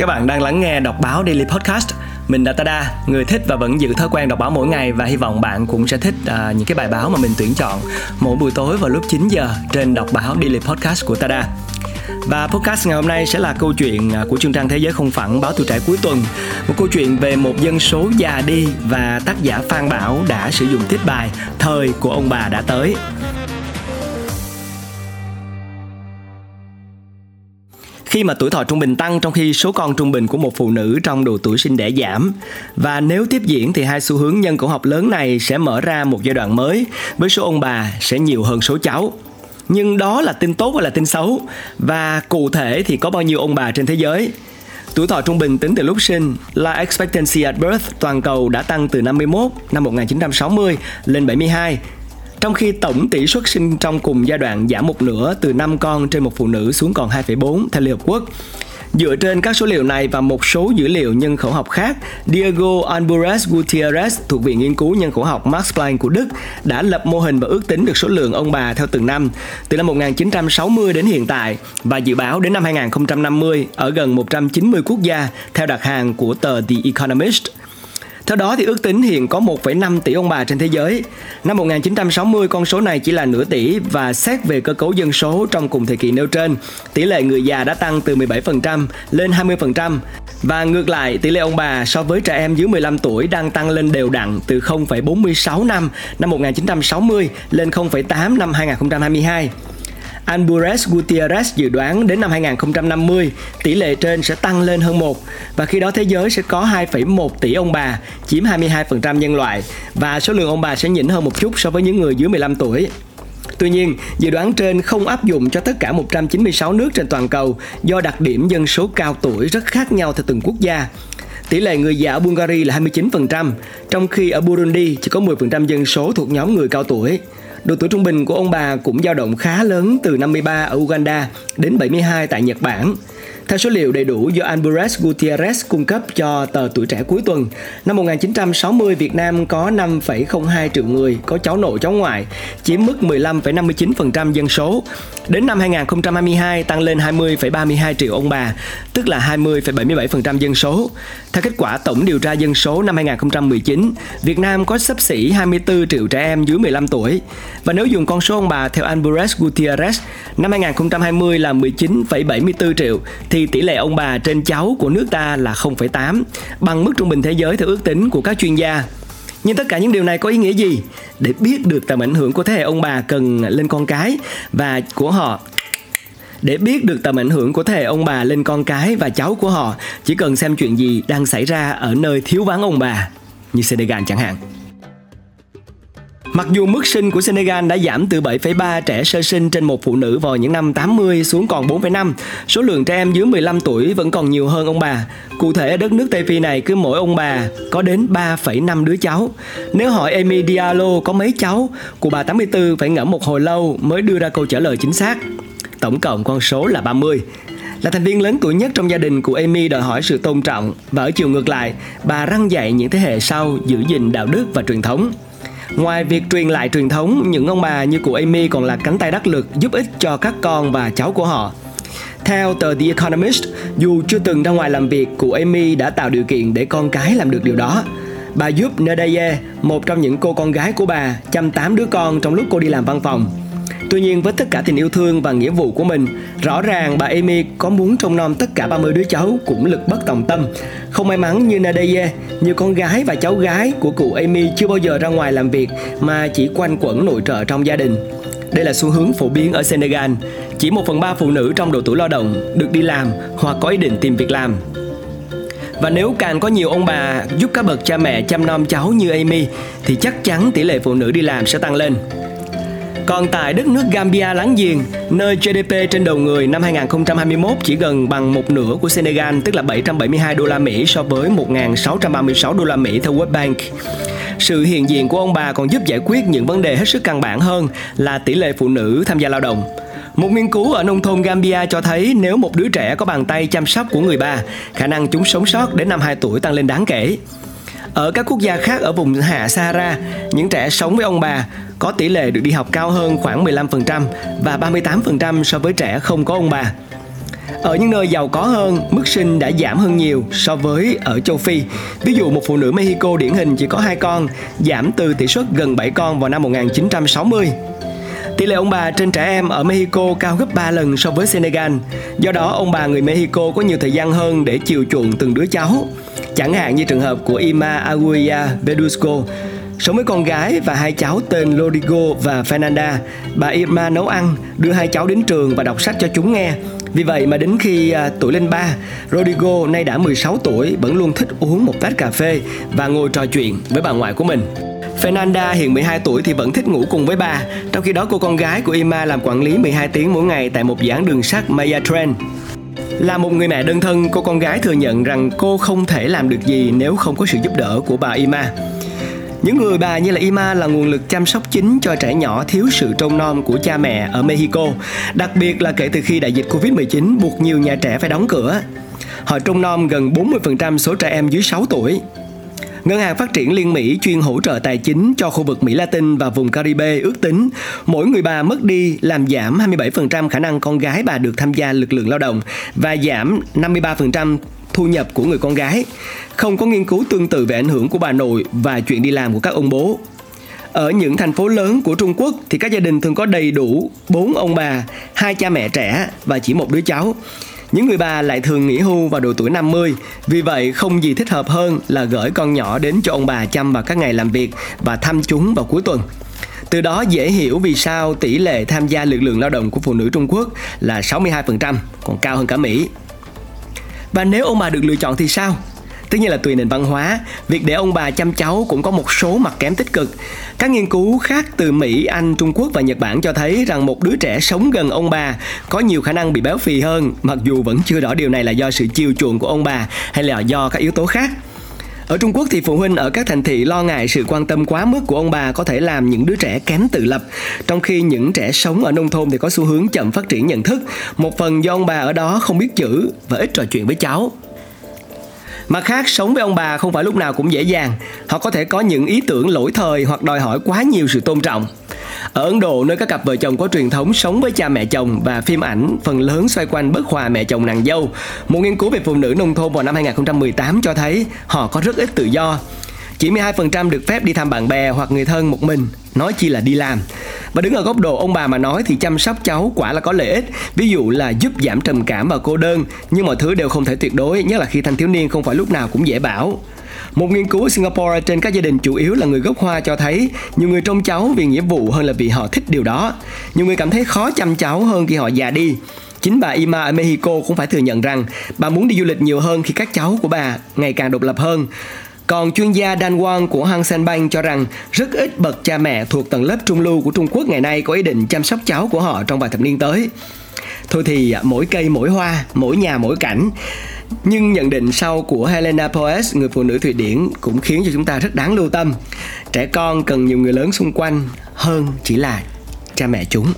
Các bạn đang lắng nghe đọc báo Daily Podcast. Mình là Tada, người thích và vẫn giữ thói quen đọc báo mỗi ngày và hy vọng bạn cũng sẽ thích uh, những cái bài báo mà mình tuyển chọn mỗi buổi tối vào lúc 9 giờ trên đọc báo Daily Podcast của Tada. Và podcast ngày hôm nay sẽ là câu chuyện à, của chương trang Thế giới không phẳng báo tuổi trẻ cuối tuần. Một câu chuyện về một dân số già đi và tác giả Phan Bảo đã sử dụng tiết bài Thời của ông bà đã tới. Khi mà tuổi thọ trung bình tăng trong khi số con trung bình của một phụ nữ trong độ tuổi sinh đẻ giảm. Và nếu tiếp diễn thì hai xu hướng nhân khẩu học lớn này sẽ mở ra một giai đoạn mới với số ông bà sẽ nhiều hơn số cháu. Nhưng đó là tin tốt hay là tin xấu? Và cụ thể thì có bao nhiêu ông bà trên thế giới? Tuổi thọ trung bình tính từ lúc sinh, life expectancy at birth toàn cầu đã tăng từ 51 năm 1960 lên 72 trong khi tổng tỷ suất sinh trong cùng giai đoạn giảm một nửa từ 5 con trên một phụ nữ xuống còn 2,4 theo Liên Hợp Quốc. Dựa trên các số liệu này và một số dữ liệu nhân khẩu học khác, Diego Alvarez Gutierrez thuộc Viện Nghiên cứu Nhân khẩu học Max Planck của Đức đã lập mô hình và ước tính được số lượng ông bà theo từng năm từ năm 1960 đến hiện tại và dự báo đến năm 2050 ở gần 190 quốc gia theo đặt hàng của tờ The Economist. Theo đó thì ước tính hiện có 1,5 tỷ ông bà trên thế giới. Năm 1960 con số này chỉ là nửa tỷ và xét về cơ cấu dân số trong cùng thời kỳ nêu trên, tỷ lệ người già đã tăng từ 17% lên 20%. Và ngược lại, tỷ lệ ông bà so với trẻ em dưới 15 tuổi đang tăng lên đều đặn từ 0,46 năm năm 1960 lên 0,8 năm 2022. Albures Gutierrez dự đoán đến năm 2050, tỷ lệ trên sẽ tăng lên hơn 1 và khi đó thế giới sẽ có 2,1 tỷ ông bà, chiếm 22% nhân loại và số lượng ông bà sẽ nhỉnh hơn một chút so với những người dưới 15 tuổi. Tuy nhiên, dự đoán trên không áp dụng cho tất cả 196 nước trên toàn cầu do đặc điểm dân số cao tuổi rất khác nhau theo từng quốc gia. Tỷ lệ người già ở Bulgaria là 29%, trong khi ở Burundi chỉ có 10% dân số thuộc nhóm người cao tuổi. Độ tuổi trung bình của ông bà cũng dao động khá lớn từ 53 ở Uganda đến 72 tại Nhật Bản. Theo số liệu đầy đủ do Alvarez Gutierrez cung cấp cho tờ Tuổi Trẻ cuối tuần, năm 1960 Việt Nam có 5,02 triệu người có cháu nội cháu ngoại, chiếm mức 15,59% dân số. Đến năm 2022 tăng lên 20,32 triệu ông bà, tức là 20,77% dân số. Theo kết quả tổng điều tra dân số năm 2019, Việt Nam có sấp xỉ 24 triệu trẻ em dưới 15 tuổi. Và nếu dùng con số ông bà theo Alvarez Gutierrez, năm 2020 là 19,74 triệu thì tỷ lệ ông bà trên cháu của nước ta là 0,8, bằng mức trung bình thế giới theo ước tính của các chuyên gia. Nhưng tất cả những điều này có ý nghĩa gì? Để biết được tầm ảnh hưởng của thế hệ ông bà cần lên con cái và của họ để biết được tầm ảnh hưởng của thế hệ ông bà lên con cái và cháu của họ chỉ cần xem chuyện gì đang xảy ra ở nơi thiếu vắng ông bà như Senegal chẳng hạn. Mặc dù mức sinh của Senegal đã giảm từ 7,3 trẻ sơ sinh trên một phụ nữ vào những năm 80 xuống còn 4,5, số lượng trẻ em dưới 15 tuổi vẫn còn nhiều hơn ông bà. Cụ thể ở đất nước Tây Phi này cứ mỗi ông bà có đến 3,5 đứa cháu. Nếu hỏi Amy Diallo có mấy cháu, cụ bà 84 phải ngẫm một hồi lâu mới đưa ra câu trả lời chính xác. Tổng cộng con số là 30. Là thành viên lớn tuổi nhất trong gia đình, của Amy đòi hỏi sự tôn trọng và ở chiều ngược lại, bà răng dạy những thế hệ sau giữ gìn đạo đức và truyền thống. Ngoài việc truyền lại truyền thống, những ông bà như cụ Amy còn là cánh tay đắc lực giúp ích cho các con và cháu của họ. Theo tờ The Economist, dù chưa từng ra ngoài làm việc, cụ Amy đã tạo điều kiện để con cái làm được điều đó. Bà giúp Nadaye, một trong những cô con gái của bà, chăm 8 đứa con trong lúc cô đi làm văn phòng. Tuy nhiên với tất cả tình yêu thương và nghĩa vụ của mình, rõ ràng bà Amy có muốn trông nom tất cả 30 đứa cháu cũng lực bất tòng tâm. Không may mắn như Nadeye, nhiều con gái và cháu gái của cụ Amy chưa bao giờ ra ngoài làm việc mà chỉ quanh quẩn nội trợ trong gia đình. Đây là xu hướng phổ biến ở Senegal. Chỉ một phần ba phụ nữ trong độ tuổi lao động được đi làm hoặc có ý định tìm việc làm. Và nếu càng có nhiều ông bà giúp các bậc cha mẹ chăm nom cháu như Amy thì chắc chắn tỷ lệ phụ nữ đi làm sẽ tăng lên. Còn tại đất nước Gambia láng giềng, nơi GDP trên đầu người năm 2021 chỉ gần bằng một nửa của Senegal, tức là 772 đô la Mỹ so với 1.636 đô la Mỹ theo World Bank. Sự hiện diện của ông bà còn giúp giải quyết những vấn đề hết sức căn bản hơn là tỷ lệ phụ nữ tham gia lao động. Một nghiên cứu ở nông thôn Gambia cho thấy nếu một đứa trẻ có bàn tay chăm sóc của người bà, khả năng chúng sống sót đến năm 2 tuổi tăng lên đáng kể. Ở các quốc gia khác ở vùng hạ Sahara, những trẻ sống với ông bà có tỷ lệ được đi học cao hơn khoảng 15% và 38% so với trẻ không có ông bà. Ở những nơi giàu có hơn, mức sinh đã giảm hơn nhiều so với ở châu Phi. Ví dụ một phụ nữ Mexico điển hình chỉ có hai con, giảm từ tỷ suất gần 7 con vào năm 1960. Tỷ lệ ông bà trên trẻ em ở Mexico cao gấp 3 lần so với Senegal. Do đó, ông bà người Mexico có nhiều thời gian hơn để chiều chuộng từng đứa cháu. Chẳng hạn như trường hợp của Ima Aguilla Vedusco, sống với con gái và hai cháu tên Rodrigo và Fernanda. Bà Irma nấu ăn, đưa hai cháu đến trường và đọc sách cho chúng nghe. Vì vậy mà đến khi à, tuổi lên ba, Rodrigo nay đã 16 tuổi vẫn luôn thích uống một tách cà phê và ngồi trò chuyện với bà ngoại của mình. Fernanda hiện 12 tuổi thì vẫn thích ngủ cùng với bà, trong khi đó cô con gái của Ima làm quản lý 12 tiếng mỗi ngày tại một dự án đường sắt Maya Train. Là một người mẹ đơn thân, cô con gái thừa nhận rằng cô không thể làm được gì nếu không có sự giúp đỡ của bà Ima. Những người bà như là Ima là nguồn lực chăm sóc chính cho trẻ nhỏ thiếu sự trông nom của cha mẹ ở Mexico, đặc biệt là kể từ khi đại dịch Covid-19 buộc nhiều nhà trẻ phải đóng cửa. Họ trông nom gần 40% số trẻ em dưới 6 tuổi. Ngân hàng Phát triển Liên Mỹ chuyên hỗ trợ tài chính cho khu vực Mỹ Latin và vùng Caribe ước tính mỗi người bà mất đi làm giảm 27% khả năng con gái bà được tham gia lực lượng lao động và giảm 53% thu nhập của người con gái. Không có nghiên cứu tương tự về ảnh hưởng của bà nội và chuyện đi làm của các ông bố. Ở những thành phố lớn của Trung Quốc thì các gia đình thường có đầy đủ bốn ông bà, hai cha mẹ trẻ và chỉ một đứa cháu. Những người bà lại thường nghỉ hưu vào độ tuổi 50, vì vậy không gì thích hợp hơn là gửi con nhỏ đến cho ông bà chăm vào các ngày làm việc và thăm chúng vào cuối tuần. Từ đó dễ hiểu vì sao tỷ lệ tham gia lực lượng lao động của phụ nữ Trung Quốc là 62%, còn cao hơn cả Mỹ. Và nếu ông bà được lựa chọn thì sao? Tất nhiên là tùy nền văn hóa, việc để ông bà chăm cháu cũng có một số mặt kém tích cực. Các nghiên cứu khác từ Mỹ, Anh, Trung Quốc và Nhật Bản cho thấy rằng một đứa trẻ sống gần ông bà có nhiều khả năng bị béo phì hơn, mặc dù vẫn chưa rõ điều này là do sự chiều chuộng của ông bà hay là do các yếu tố khác. Ở Trung Quốc thì phụ huynh ở các thành thị lo ngại sự quan tâm quá mức của ông bà có thể làm những đứa trẻ kém tự lập, trong khi những trẻ sống ở nông thôn thì có xu hướng chậm phát triển nhận thức, một phần do ông bà ở đó không biết chữ và ít trò chuyện với cháu. Mặt khác, sống với ông bà không phải lúc nào cũng dễ dàng. Họ có thể có những ý tưởng lỗi thời hoặc đòi hỏi quá nhiều sự tôn trọng. Ở Ấn Độ, nơi các cặp vợ chồng có truyền thống sống với cha mẹ chồng và phim ảnh phần lớn xoay quanh bất hòa mẹ chồng nàng dâu, một nghiên cứu về phụ nữ nông thôn vào năm 2018 cho thấy họ có rất ít tự do. Chỉ 12% được phép đi thăm bạn bè hoặc người thân một mình, nói chi là đi làm. Và đứng ở góc độ ông bà mà nói thì chăm sóc cháu quả là có lợi ích, ví dụ là giúp giảm trầm cảm và cô đơn, nhưng mọi thứ đều không thể tuyệt đối, nhất là khi thanh thiếu niên không phải lúc nào cũng dễ bảo. Một nghiên cứu ở Singapore trên các gia đình chủ yếu là người gốc Hoa cho thấy nhiều người trông cháu vì nghĩa vụ hơn là vì họ thích điều đó. Nhiều người cảm thấy khó chăm cháu hơn khi họ già đi. Chính bà Ima ở Mexico cũng phải thừa nhận rằng bà muốn đi du lịch nhiều hơn khi các cháu của bà ngày càng độc lập hơn. Còn chuyên gia Dan Wang của Hang Sen Bank cho rằng rất ít bậc cha mẹ thuộc tầng lớp trung lưu của Trung Quốc ngày nay có ý định chăm sóc cháu của họ trong vài thập niên tới. Thôi thì mỗi cây mỗi hoa, mỗi nhà mỗi cảnh. Nhưng nhận định sau của Helena Poes, người phụ nữ Thụy Điển cũng khiến cho chúng ta rất đáng lưu tâm. Trẻ con cần nhiều người lớn xung quanh hơn chỉ là cha mẹ chúng.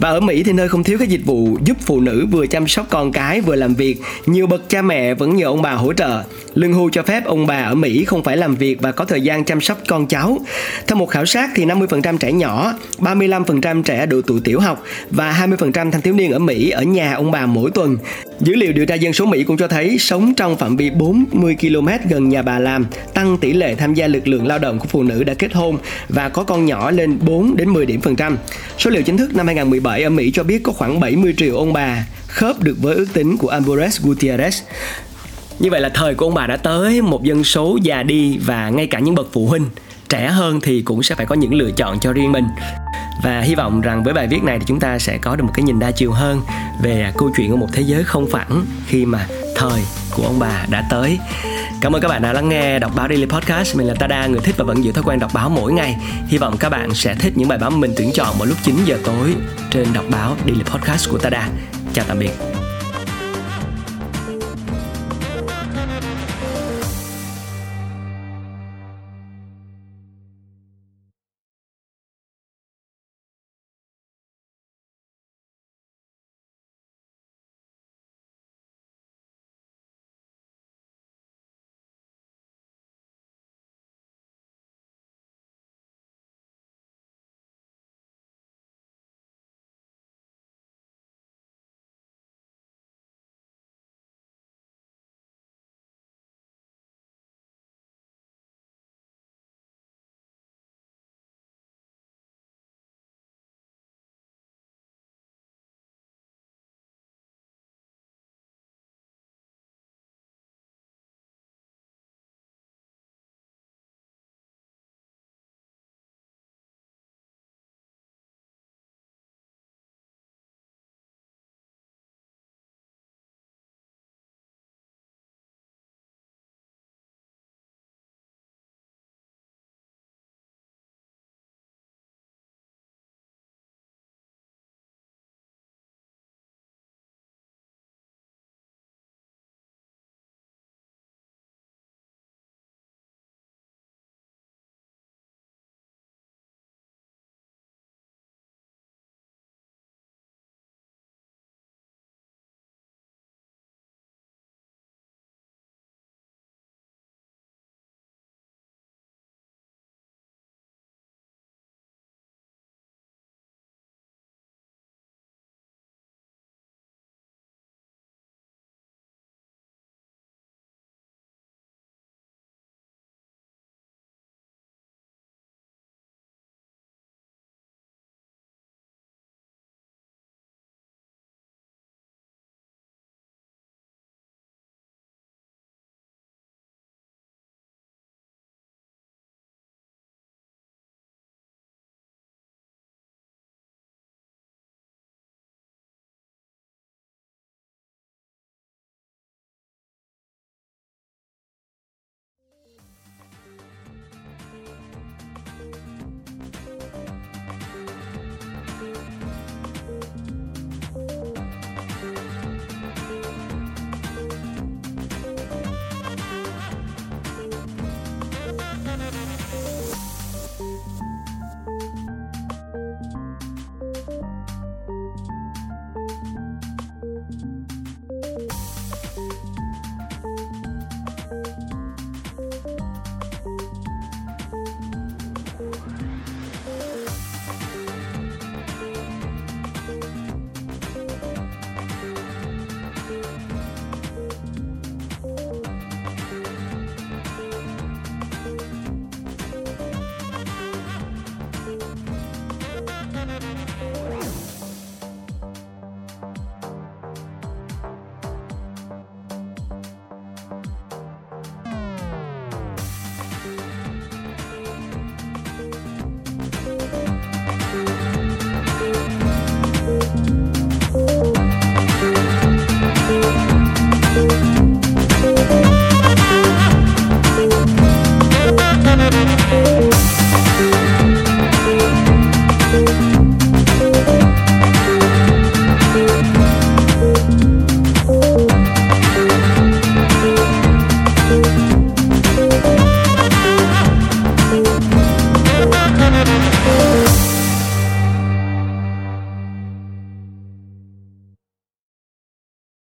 Và ở Mỹ thì nơi không thiếu các dịch vụ giúp phụ nữ vừa chăm sóc con cái vừa làm việc, nhiều bậc cha mẹ vẫn nhờ ông bà hỗ trợ. Lương hưu cho phép ông bà ở Mỹ không phải làm việc và có thời gian chăm sóc con cháu. Theo một khảo sát thì 50% trẻ nhỏ, 35% trẻ độ tuổi tiểu học và 20% thanh thiếu niên ở Mỹ ở nhà ông bà mỗi tuần. Dữ liệu điều tra dân số Mỹ cũng cho thấy sống trong phạm vi 40 km gần nhà bà làm tăng tỷ lệ tham gia lực lượng lao động của phụ nữ đã kết hôn và có con nhỏ lên 4 đến 10 điểm phần trăm. Số liệu chính thức năm 2017 ở Mỹ cho biết có khoảng 70 triệu ông bà khớp được với ước tính của Ambores Gutierrez. Như vậy là thời của ông bà đã tới, một dân số già đi và ngay cả những bậc phụ huynh trẻ hơn thì cũng sẽ phải có những lựa chọn cho riêng mình và hy vọng rằng với bài viết này thì chúng ta sẽ có được một cái nhìn đa chiều hơn về câu chuyện của một thế giới không phẳng khi mà thời của ông bà đã tới Cảm ơn các bạn đã lắng nghe đọc báo Daily Podcast. Mình là Tada, người thích và vẫn giữ thói quen đọc báo mỗi ngày. Hy vọng các bạn sẽ thích những bài báo mình tuyển chọn vào lúc 9 giờ tối trên đọc báo Daily Podcast của Tada. Chào tạm biệt.